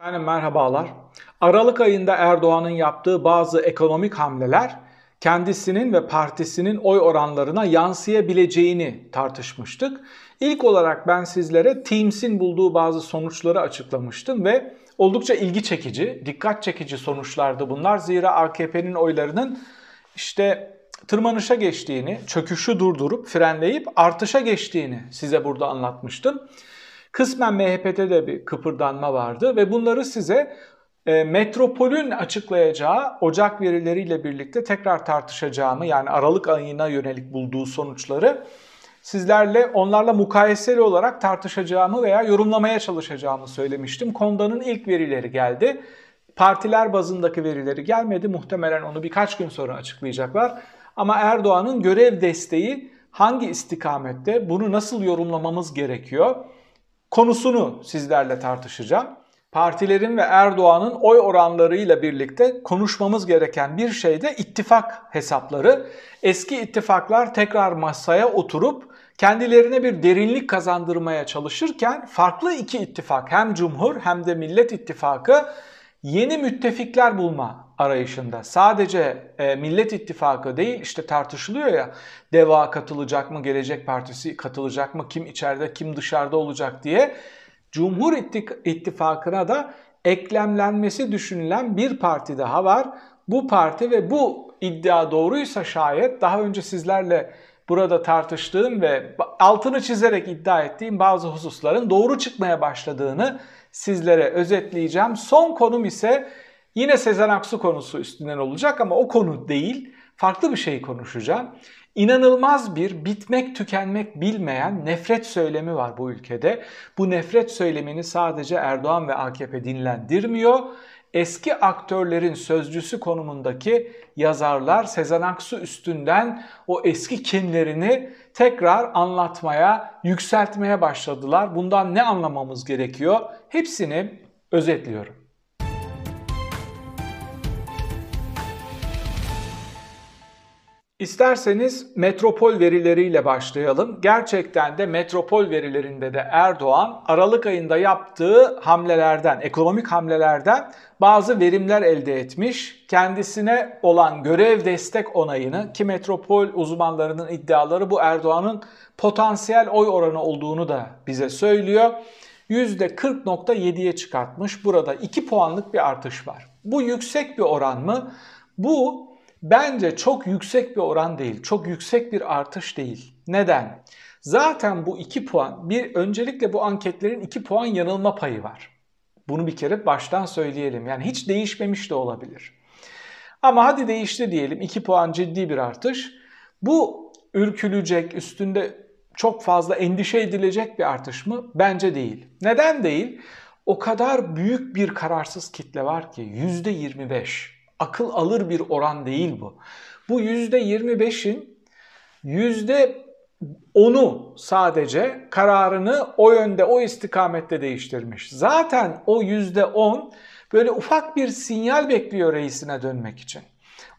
Efendim merhabalar. Aralık ayında Erdoğan'ın yaptığı bazı ekonomik hamleler kendisinin ve partisinin oy oranlarına yansıyabileceğini tartışmıştık. İlk olarak ben sizlere Teams'in bulduğu bazı sonuçları açıklamıştım ve oldukça ilgi çekici, dikkat çekici sonuçlardı bunlar. Zira AKP'nin oylarının işte tırmanışa geçtiğini, çöküşü durdurup frenleyip artışa geçtiğini size burada anlatmıştım. Kısmen MHP'de de bir kıpırdanma vardı ve bunları size e, Metropol'ün açıklayacağı Ocak verileriyle birlikte tekrar tartışacağımı yani Aralık ayına yönelik bulduğu sonuçları sizlerle onlarla mukayeseli olarak tartışacağımı veya yorumlamaya çalışacağımı söylemiştim. Konda'nın ilk verileri geldi. Partiler bazındaki verileri gelmedi. Muhtemelen onu birkaç gün sonra açıklayacaklar. Ama Erdoğan'ın görev desteği hangi istikamette, bunu nasıl yorumlamamız gerekiyor? Konusunu sizlerle tartışacağım. Partilerin ve Erdoğan'ın oy oranlarıyla birlikte konuşmamız gereken bir şey de ittifak hesapları. Eski ittifaklar tekrar masaya oturup kendilerine bir derinlik kazandırmaya çalışırken farklı iki ittifak hem Cumhur hem de Millet İttifakı yeni müttefikler bulma arayışında. Sadece e, Millet İttifakı değil işte tartışılıyor ya DEVA katılacak mı, Gelecek Partisi katılacak mı, kim içeride kim dışarıda olacak diye. Cumhur İttifakı'na da eklemlenmesi düşünülen bir parti daha var. Bu parti ve bu iddia doğruysa şayet daha önce sizlerle burada tartıştığım ve altını çizerek iddia ettiğim bazı hususların doğru çıkmaya başladığını sizlere özetleyeceğim. Son konum ise yine Sezen Aksu konusu üstünden olacak ama o konu değil. Farklı bir şey konuşacağım. İnanılmaz bir bitmek tükenmek bilmeyen nefret söylemi var bu ülkede. Bu nefret söylemini sadece Erdoğan ve AKP dinlendirmiyor. Eski aktörlerin sözcüsü konumundaki yazarlar Sezen Aksu üstünden o eski kinlerini tekrar anlatmaya, yükseltmeye başladılar. Bundan ne anlamamız gerekiyor? Hepsini özetliyorum. İsterseniz metropol verileriyle başlayalım. Gerçekten de metropol verilerinde de Erdoğan Aralık ayında yaptığı hamlelerden, ekonomik hamlelerden bazı verimler elde etmiş. Kendisine olan görev destek onayını ki metropol uzmanlarının iddiaları bu Erdoğan'ın potansiyel oy oranı olduğunu da bize söylüyor. %40.7'ye çıkartmış. Burada 2 puanlık bir artış var. Bu yüksek bir oran mı? Bu bence çok yüksek bir oran değil. Çok yüksek bir artış değil. Neden? Zaten bu 2 puan, bir öncelikle bu anketlerin 2 puan yanılma payı var. Bunu bir kere baştan söyleyelim. Yani hiç değişmemiş de olabilir. Ama hadi değişti diyelim 2 puan ciddi bir artış. Bu ürkülecek, üstünde çok fazla endişe edilecek bir artış mı? Bence değil. Neden değil? O kadar büyük bir kararsız kitle var ki %25. Akıl alır bir oran değil bu. Bu %25'in %10'u sadece kararını o yönde, o istikamette değiştirmiş. Zaten o %10 böyle ufak bir sinyal bekliyor reisine dönmek için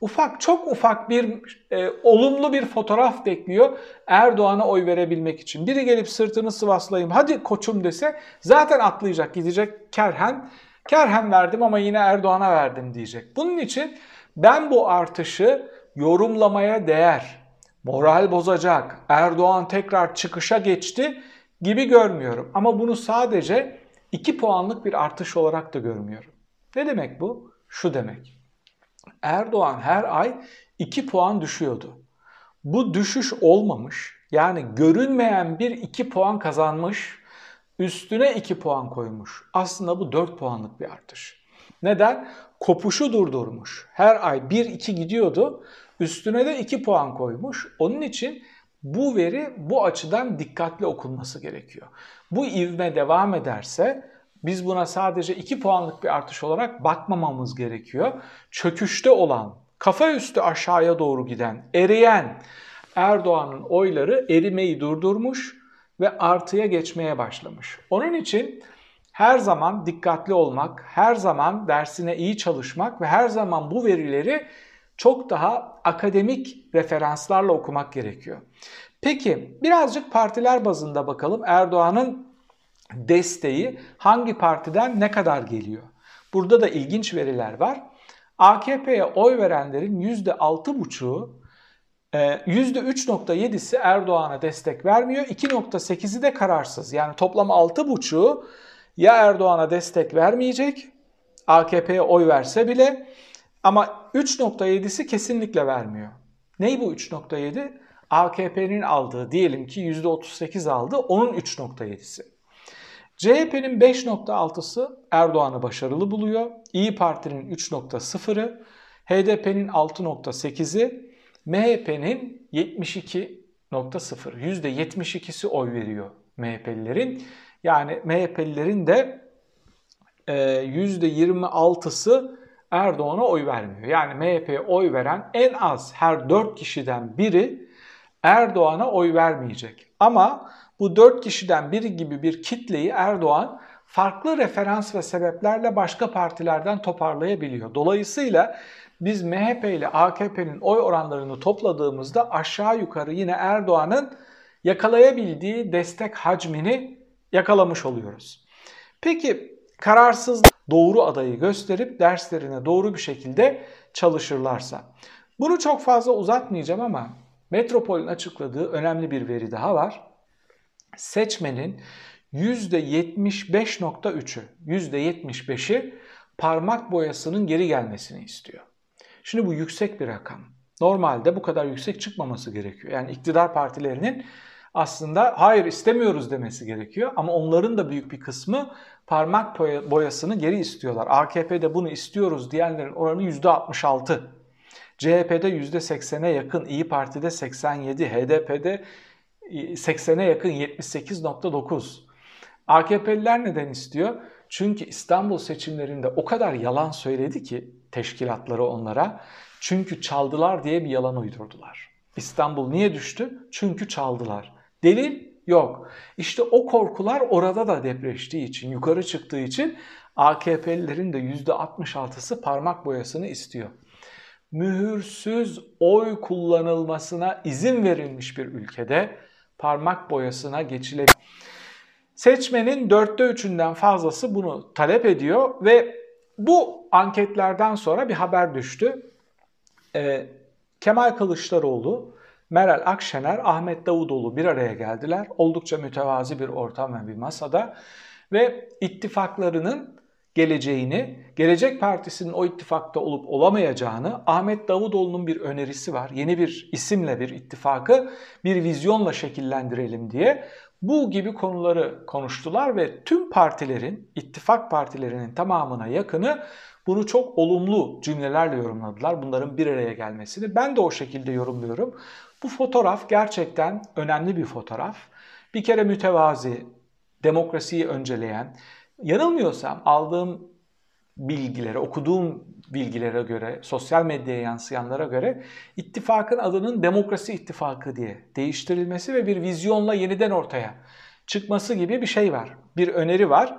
ufak çok ufak bir e, olumlu bir fotoğraf bekliyor Erdoğan'a oy verebilmek için. Biri gelip sırtını sıvaslayayım hadi koçum dese zaten atlayacak gidecek kerhen. Kerhen verdim ama yine Erdoğan'a verdim diyecek. Bunun için ben bu artışı yorumlamaya değer, moral bozacak, Erdoğan tekrar çıkışa geçti gibi görmüyorum. Ama bunu sadece 2 puanlık bir artış olarak da görmüyorum. Ne demek bu? Şu demek. Erdoğan her ay 2 puan düşüyordu. Bu düşüş olmamış. Yani görünmeyen bir 2 puan kazanmış, üstüne 2 puan koymuş. Aslında bu 4 puanlık bir artış. Neden? Kopuşu durdurmuş. Her ay 1-2 gidiyordu. Üstüne de 2 puan koymuş. Onun için bu veri bu açıdan dikkatli okunması gerekiyor. Bu ivme devam ederse biz buna sadece 2 puanlık bir artış olarak bakmamamız gerekiyor. Çöküşte olan, kafa üstü aşağıya doğru giden, eriyen Erdoğan'ın oyları erimeyi durdurmuş ve artıya geçmeye başlamış. Onun için her zaman dikkatli olmak, her zaman dersine iyi çalışmak ve her zaman bu verileri çok daha akademik referanslarla okumak gerekiyor. Peki birazcık partiler bazında bakalım Erdoğan'ın desteği hangi partiden ne kadar geliyor? Burada da ilginç veriler var. AKP'ye oy verenlerin %6,5'u %3.7'si Erdoğan'a destek vermiyor. 2.8'i de kararsız. Yani toplam 6.5'u ya Erdoğan'a destek vermeyecek AKP'ye oy verse bile ama 3.7'si kesinlikle vermiyor. Ney bu 3.7? AKP'nin aldığı diyelim ki %38 aldı onun 3.7'si. CHP'nin 5.6'sı Erdoğan'ı başarılı buluyor. İyi Parti'nin 3.0'ı, HDP'nin 6.8'i, MHP'nin 72.0. %72'si oy veriyor MHP'lilerin. Yani MHP'lilerin de %26'sı e, Erdoğan'a oy vermiyor. Yani MHP'ye oy veren en az her 4 kişiden biri Erdoğan'a oy vermeyecek. Ama bu 4 kişiden biri gibi bir kitleyi Erdoğan farklı referans ve sebeplerle başka partilerden toparlayabiliyor. Dolayısıyla biz MHP ile AKP'nin oy oranlarını topladığımızda aşağı yukarı yine Erdoğan'ın yakalayabildiği destek hacmini yakalamış oluyoruz. Peki kararsız doğru adayı gösterip derslerine doğru bir şekilde çalışırlarsa. Bunu çok fazla uzatmayacağım ama Metropol'ün açıkladığı önemli bir veri daha var. Seçmenin %75.3'ü, %75'i parmak boyasının geri gelmesini istiyor. Şimdi bu yüksek bir rakam. Normalde bu kadar yüksek çıkmaması gerekiyor. Yani iktidar partilerinin aslında hayır istemiyoruz demesi gerekiyor. Ama onların da büyük bir kısmı parmak boyasını geri istiyorlar. AKP'de bunu istiyoruz diyenlerin oranı %66. CHP'de %80'e yakın, İyi Parti'de 87, HDP'de 80'e yakın 78.9. AKP'liler neden istiyor? Çünkü İstanbul seçimlerinde o kadar yalan söyledi ki teşkilatları onlara. Çünkü çaldılar diye bir yalan uydurdular. İstanbul niye düştü? Çünkü çaldılar. Delil yok. İşte o korkular orada da depreştiği için, yukarı çıktığı için AKP'lilerin de %66'sı parmak boyasını istiyor. Mühürsüz oy kullanılmasına izin verilmiş bir ülkede parmak boyasına geçilebilir. Seçmenin dörtte üçünden fazlası bunu talep ediyor ve bu anketlerden sonra bir haber düştü. Ee, Kemal Kılıçdaroğlu, Meral Akşener, Ahmet Davutoğlu bir araya geldiler. Oldukça mütevazi bir ortam ve bir masada ve ittifaklarının geleceğini, Gelecek Partisi'nin o ittifakta olup olamayacağını, Ahmet Davutoğlu'nun bir önerisi var. Yeni bir isimle bir ittifakı bir vizyonla şekillendirelim diye. Bu gibi konuları konuştular ve tüm partilerin, ittifak partilerinin tamamına yakını bunu çok olumlu cümlelerle yorumladılar. Bunların bir araya gelmesini. Ben de o şekilde yorumluyorum. Bu fotoğraf gerçekten önemli bir fotoğraf. Bir kere mütevazi, demokrasiyi önceleyen, yanılmıyorsam aldığım bilgilere, okuduğum bilgilere göre, sosyal medyaya yansıyanlara göre ittifakın adının Demokrasi İttifakı diye değiştirilmesi ve bir vizyonla yeniden ortaya çıkması gibi bir şey var. Bir öneri var.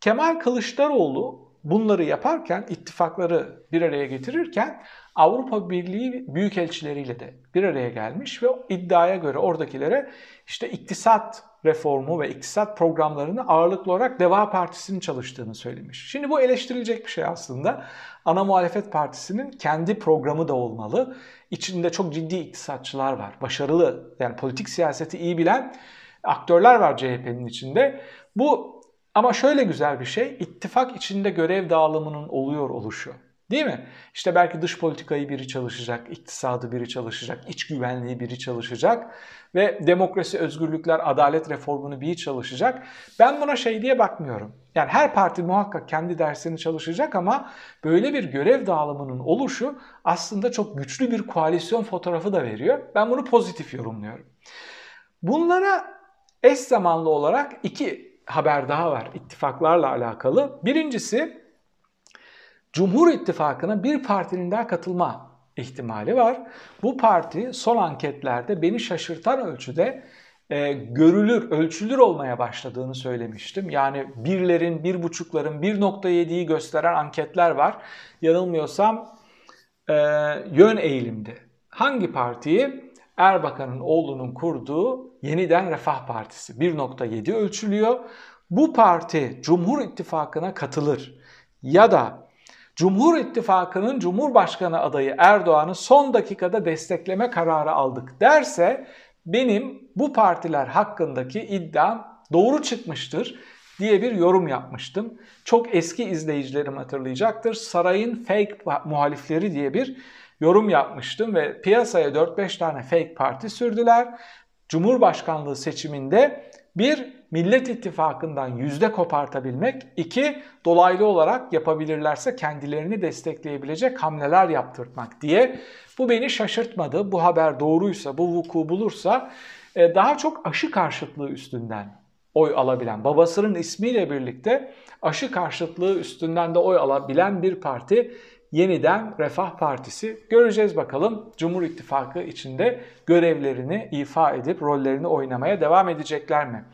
Kemal Kılıçdaroğlu bunları yaparken, ittifakları bir araya getirirken Avrupa Birliği büyükelçileriyle de bir araya gelmiş ve iddiaya göre oradakilere işte iktisat reformu ve iktisat programlarını ağırlıklı olarak Deva Partisi'nin çalıştığını söylemiş. Şimdi bu eleştirilecek bir şey aslında. Ana muhalefet partisinin kendi programı da olmalı. İçinde çok ciddi iktisatçılar var. Başarılı yani politik siyaseti iyi bilen aktörler var CHP'nin içinde. Bu ama şöyle güzel bir şey, ittifak içinde görev dağılımının oluyor oluşu. Değil mi? İşte belki dış politikayı biri çalışacak, iktisadı biri çalışacak, iç güvenliği biri çalışacak ve demokrasi, özgürlükler, adalet reformunu biri çalışacak. Ben buna şey diye bakmıyorum. Yani her parti muhakkak kendi dersini çalışacak ama böyle bir görev dağılımının oluşu aslında çok güçlü bir koalisyon fotoğrafı da veriyor. Ben bunu pozitif yorumluyorum. Bunlara eş zamanlı olarak iki haber daha var ittifaklarla alakalı. Birincisi Cumhur İttifakı'na bir partinin daha katılma ihtimali var. Bu parti son anketlerde beni şaşırtan ölçüde e, görülür, ölçülür olmaya başladığını söylemiştim. Yani birlerin, bir buçukların, 1.7'yi gösteren anketler var. Yanılmıyorsam e, yön eğilimde. Hangi partiyi? Erbakan'ın oğlunun kurduğu Yeniden Refah Partisi 1.7 ölçülüyor. bu parti Cumhur İttifakı'na katılır ya da Cumhur İttifakı'nın Cumhurbaşkanı adayı Erdoğan'ı son dakikada destekleme kararı aldık derse benim bu partiler hakkındaki iddiam doğru çıkmıştır diye bir yorum yapmıştım. Çok eski izleyicilerim hatırlayacaktır. Sarayın fake muhalifleri diye bir yorum yapmıştım ve piyasaya 4-5 tane fake parti sürdüler. Cumhurbaşkanlığı seçiminde bir Millet İttifakı'ndan yüzde kopartabilmek, iki dolaylı olarak yapabilirlerse kendilerini destekleyebilecek hamleler yaptırtmak diye. Bu beni şaşırtmadı. Bu haber doğruysa, bu vuku bulursa e, daha çok aşı karşıtlığı üstünden oy alabilen, babasının ismiyle birlikte aşı karşıtlığı üstünden de oy alabilen bir parti yeniden Refah Partisi. Göreceğiz bakalım Cumhur İttifakı içinde görevlerini ifa edip rollerini oynamaya devam edecekler mi?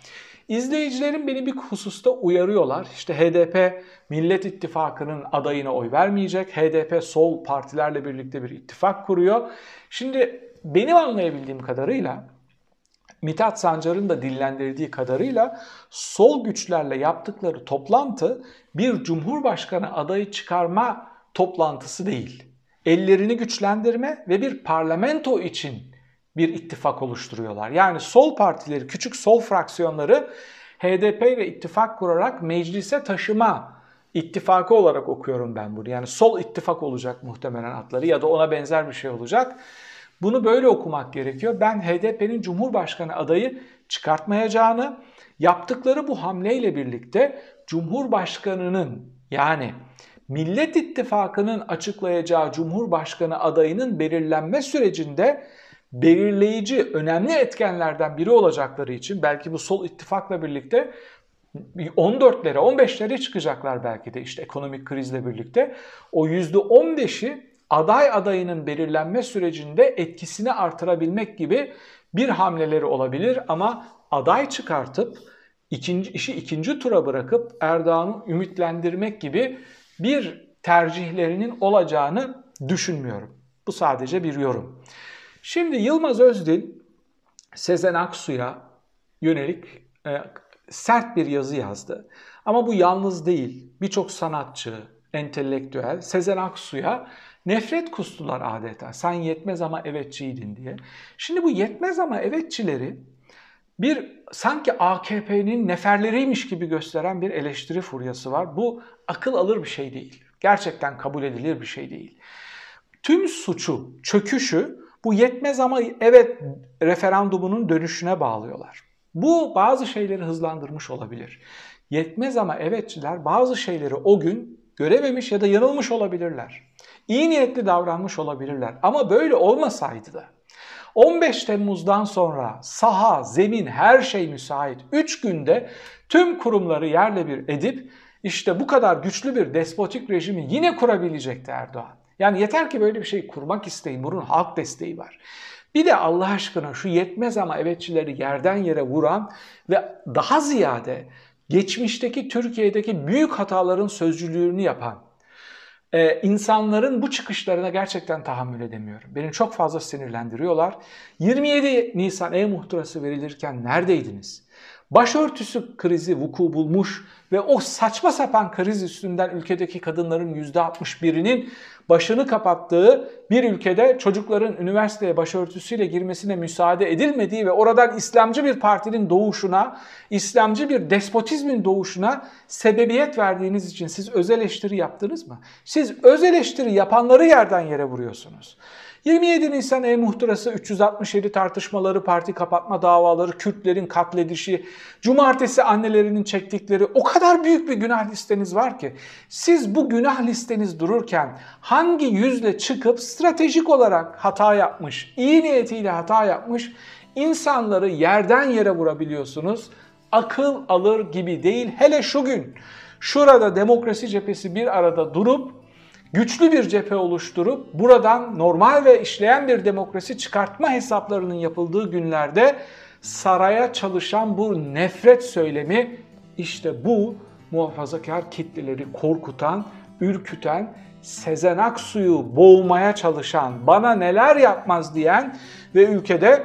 İzleyicilerim beni bir hususta uyarıyorlar. İşte HDP Millet İttifakı'nın adayına oy vermeyecek. HDP sol partilerle birlikte bir ittifak kuruyor. Şimdi benim anlayabildiğim kadarıyla Mithat Sancar'ın da dillendirdiği kadarıyla sol güçlerle yaptıkları toplantı bir cumhurbaşkanı adayı çıkarma toplantısı değil. Ellerini güçlendirme ve bir parlamento için bir ittifak oluşturuyorlar. Yani sol partileri, küçük sol fraksiyonları HDP ile ittifak kurarak meclise taşıma ittifakı olarak okuyorum ben bunu. Yani sol ittifak olacak muhtemelen adları ya da ona benzer bir şey olacak. Bunu böyle okumak gerekiyor. Ben HDP'nin Cumhurbaşkanı adayı çıkartmayacağını, yaptıkları bu hamleyle birlikte Cumhurbaşkanının yani Millet İttifakı'nın açıklayacağı Cumhurbaşkanı adayının belirlenme sürecinde belirleyici, önemli etkenlerden biri olacakları için belki bu sol ittifakla birlikte 14'lere, 15'lere çıkacaklar belki de işte ekonomik krizle birlikte. O %15'i aday adayının belirlenme sürecinde etkisini artırabilmek gibi bir hamleleri olabilir ama aday çıkartıp ikinci işi ikinci tura bırakıp Erdoğan'ı ümitlendirmek gibi bir tercihlerinin olacağını düşünmüyorum. Bu sadece bir yorum. Şimdi Yılmaz Özdil Sezen Aksu'ya yönelik e, sert bir yazı yazdı. Ama bu yalnız değil. Birçok sanatçı, entelektüel Sezen Aksu'ya nefret kustular adeta. Sen yetmez ama evetçiydin diye. Şimdi bu yetmez ama evetçileri bir sanki AKP'nin neferleriymiş gibi gösteren bir eleştiri furyası var. Bu akıl alır bir şey değil. Gerçekten kabul edilir bir şey değil. Tüm suçu, çöküşü bu yetmez ama evet referandumunun dönüşüne bağlıyorlar. Bu bazı şeyleri hızlandırmış olabilir. Yetmez ama evetçiler bazı şeyleri o gün görememiş ya da yanılmış olabilirler. İyi niyetli davranmış olabilirler ama böyle olmasaydı da 15 Temmuz'dan sonra saha, zemin, her şey müsait. 3 günde tüm kurumları yerle bir edip işte bu kadar güçlü bir despotik rejimi yine kurabilecekti Erdoğan. Yani yeter ki böyle bir şey kurmak isteyin. Bunun halk desteği var. Bir de Allah aşkına şu yetmez ama evetçileri yerden yere vuran ve daha ziyade geçmişteki Türkiye'deki büyük hataların sözcülüğünü yapan ee, insanların bu çıkışlarına gerçekten tahammül edemiyorum. Beni çok fazla sinirlendiriyorlar. 27 Nisan e-muhtırası verilirken neredeydiniz? Başörtüsü krizi vuku bulmuş ve o saçma sapan kriz üstünden ülkedeki kadınların %61'inin başını kapattığı bir ülkede çocukların üniversiteye başörtüsüyle girmesine müsaade edilmediği ve oradan İslamcı bir partinin doğuşuna, İslamcı bir despotizmin doğuşuna sebebiyet verdiğiniz için siz öz eleştiri yaptınız mı? Siz öz eleştiri yapanları yerden yere vuruyorsunuz. 27 Nisan e-muhtırası 367 tartışmaları, parti kapatma davaları, Kürtlerin katledişi, cumartesi annelerinin çektikleri o kadar büyük bir günah listeniz var ki siz bu günah listeniz dururken hangi yüzle çıkıp stratejik olarak hata yapmış, iyi niyetiyle hata yapmış insanları yerden yere vurabiliyorsunuz. Akıl alır gibi değil. Hele şu gün şurada demokrasi cephesi bir arada durup güçlü bir cephe oluşturup buradan normal ve işleyen bir demokrasi çıkartma hesaplarının yapıldığı günlerde saraya çalışan bu nefret söylemi işte bu muhafazakar kitleleri korkutan, ürküten, Sezen Aksu'yu boğmaya çalışan, bana neler yapmaz diyen ve ülkede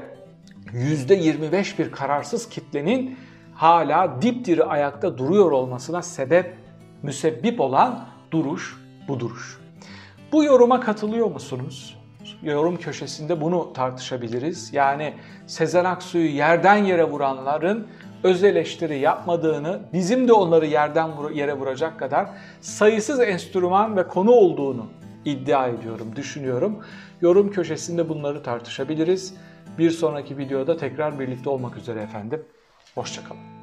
%25 bir kararsız kitlenin hala dipdiri ayakta duruyor olmasına sebep, müsebbip olan duruş bu duruş. Bu yoruma katılıyor musunuz? Yorum köşesinde bunu tartışabiliriz. Yani Sezen Aksu'yu yerden yere vuranların öz eleştiri yapmadığını, bizim de onları yerden yere vuracak kadar sayısız enstrüman ve konu olduğunu iddia ediyorum, düşünüyorum. Yorum köşesinde bunları tartışabiliriz. Bir sonraki videoda tekrar birlikte olmak üzere efendim. Hoşçakalın.